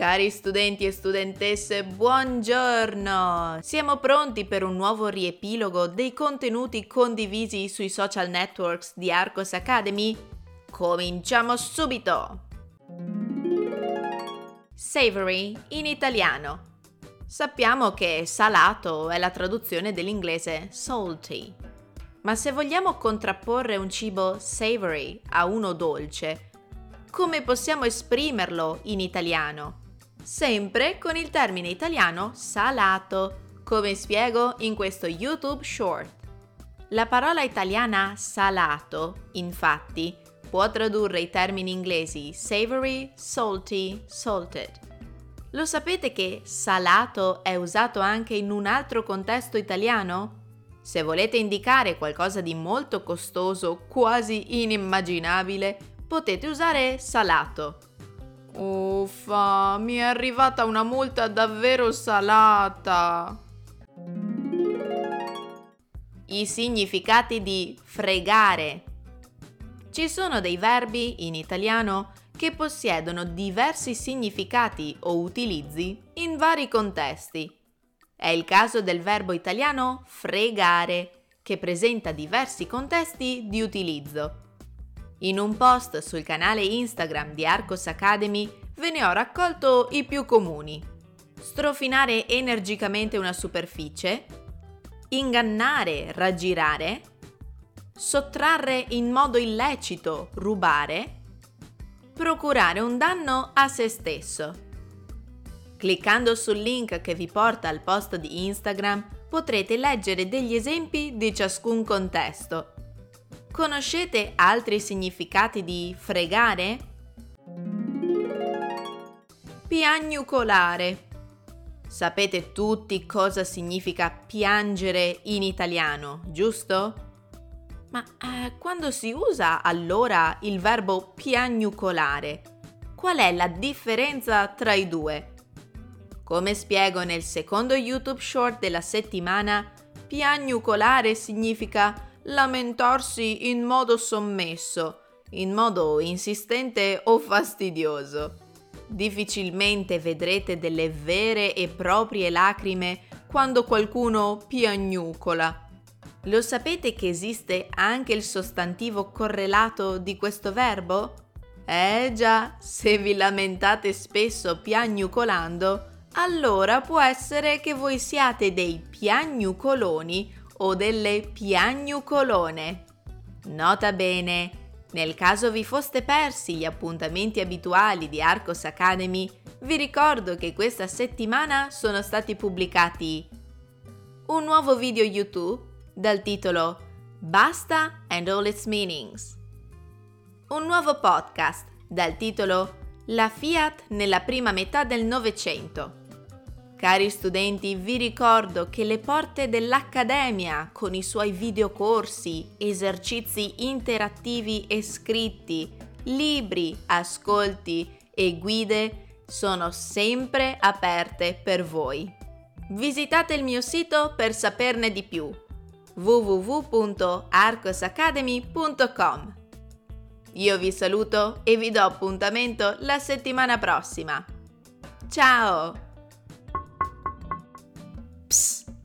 Cari studenti e studentesse, buongiorno! Siamo pronti per un nuovo riepilogo dei contenuti condivisi sui social networks di Arcos Academy? Cominciamo subito! Savory in italiano. Sappiamo che salato è la traduzione dell'inglese salty. Ma se vogliamo contrapporre un cibo savory a uno dolce, come possiamo esprimerlo in italiano? Sempre con il termine italiano salato, come spiego in questo YouTube short. La parola italiana salato, infatti, può tradurre i termini inglesi savory, salty, salted. Lo sapete che salato è usato anche in un altro contesto italiano? Se volete indicare qualcosa di molto costoso, quasi inimmaginabile, potete usare salato. Uffa, mi è arrivata una multa davvero salata. I significati di fregare ci sono dei verbi in italiano che possiedono diversi significati o utilizzi in vari contesti. È il caso del verbo italiano fregare, che presenta diversi contesti di utilizzo. In un post sul canale Instagram di Arcos Academy ve ne ho raccolto i più comuni. Strofinare energicamente una superficie, ingannare, raggirare, sottrarre in modo illecito, rubare, procurare un danno a se stesso. Cliccando sul link che vi porta al post di Instagram potrete leggere degli esempi di ciascun contesto. Conoscete altri significati di fregare? Piagnucolare. Sapete tutti cosa significa piangere in italiano, giusto? Ma eh, quando si usa allora il verbo piagnucolare, qual è la differenza tra i due? Come spiego nel secondo YouTube short della settimana, piagnucolare significa lamentarsi in modo sommesso, in modo insistente o fastidioso. Difficilmente vedrete delle vere e proprie lacrime quando qualcuno piagnucola lo sapete che esiste anche il sostantivo correlato di questo verbo? Eh già, se vi lamentate spesso piagnucolando, allora può essere che voi siate dei piagnucoloni o delle piagnucolone. Nota bene, nel caso vi foste persi gli appuntamenti abituali di Arcos Academy, vi ricordo che questa settimana sono stati pubblicati un nuovo video YouTube dal titolo Basta and All Its Meanings. Un nuovo podcast dal titolo La Fiat nella prima metà del Novecento. Cari studenti, vi ricordo che le porte dell'Accademia, con i suoi videocorsi, esercizi interattivi e scritti, libri, ascolti e guide, sono sempre aperte per voi. Visitate il mio sito per saperne di più www.arcosacademy.com. Io vi saluto e vi do appuntamento la settimana prossima. Ciao!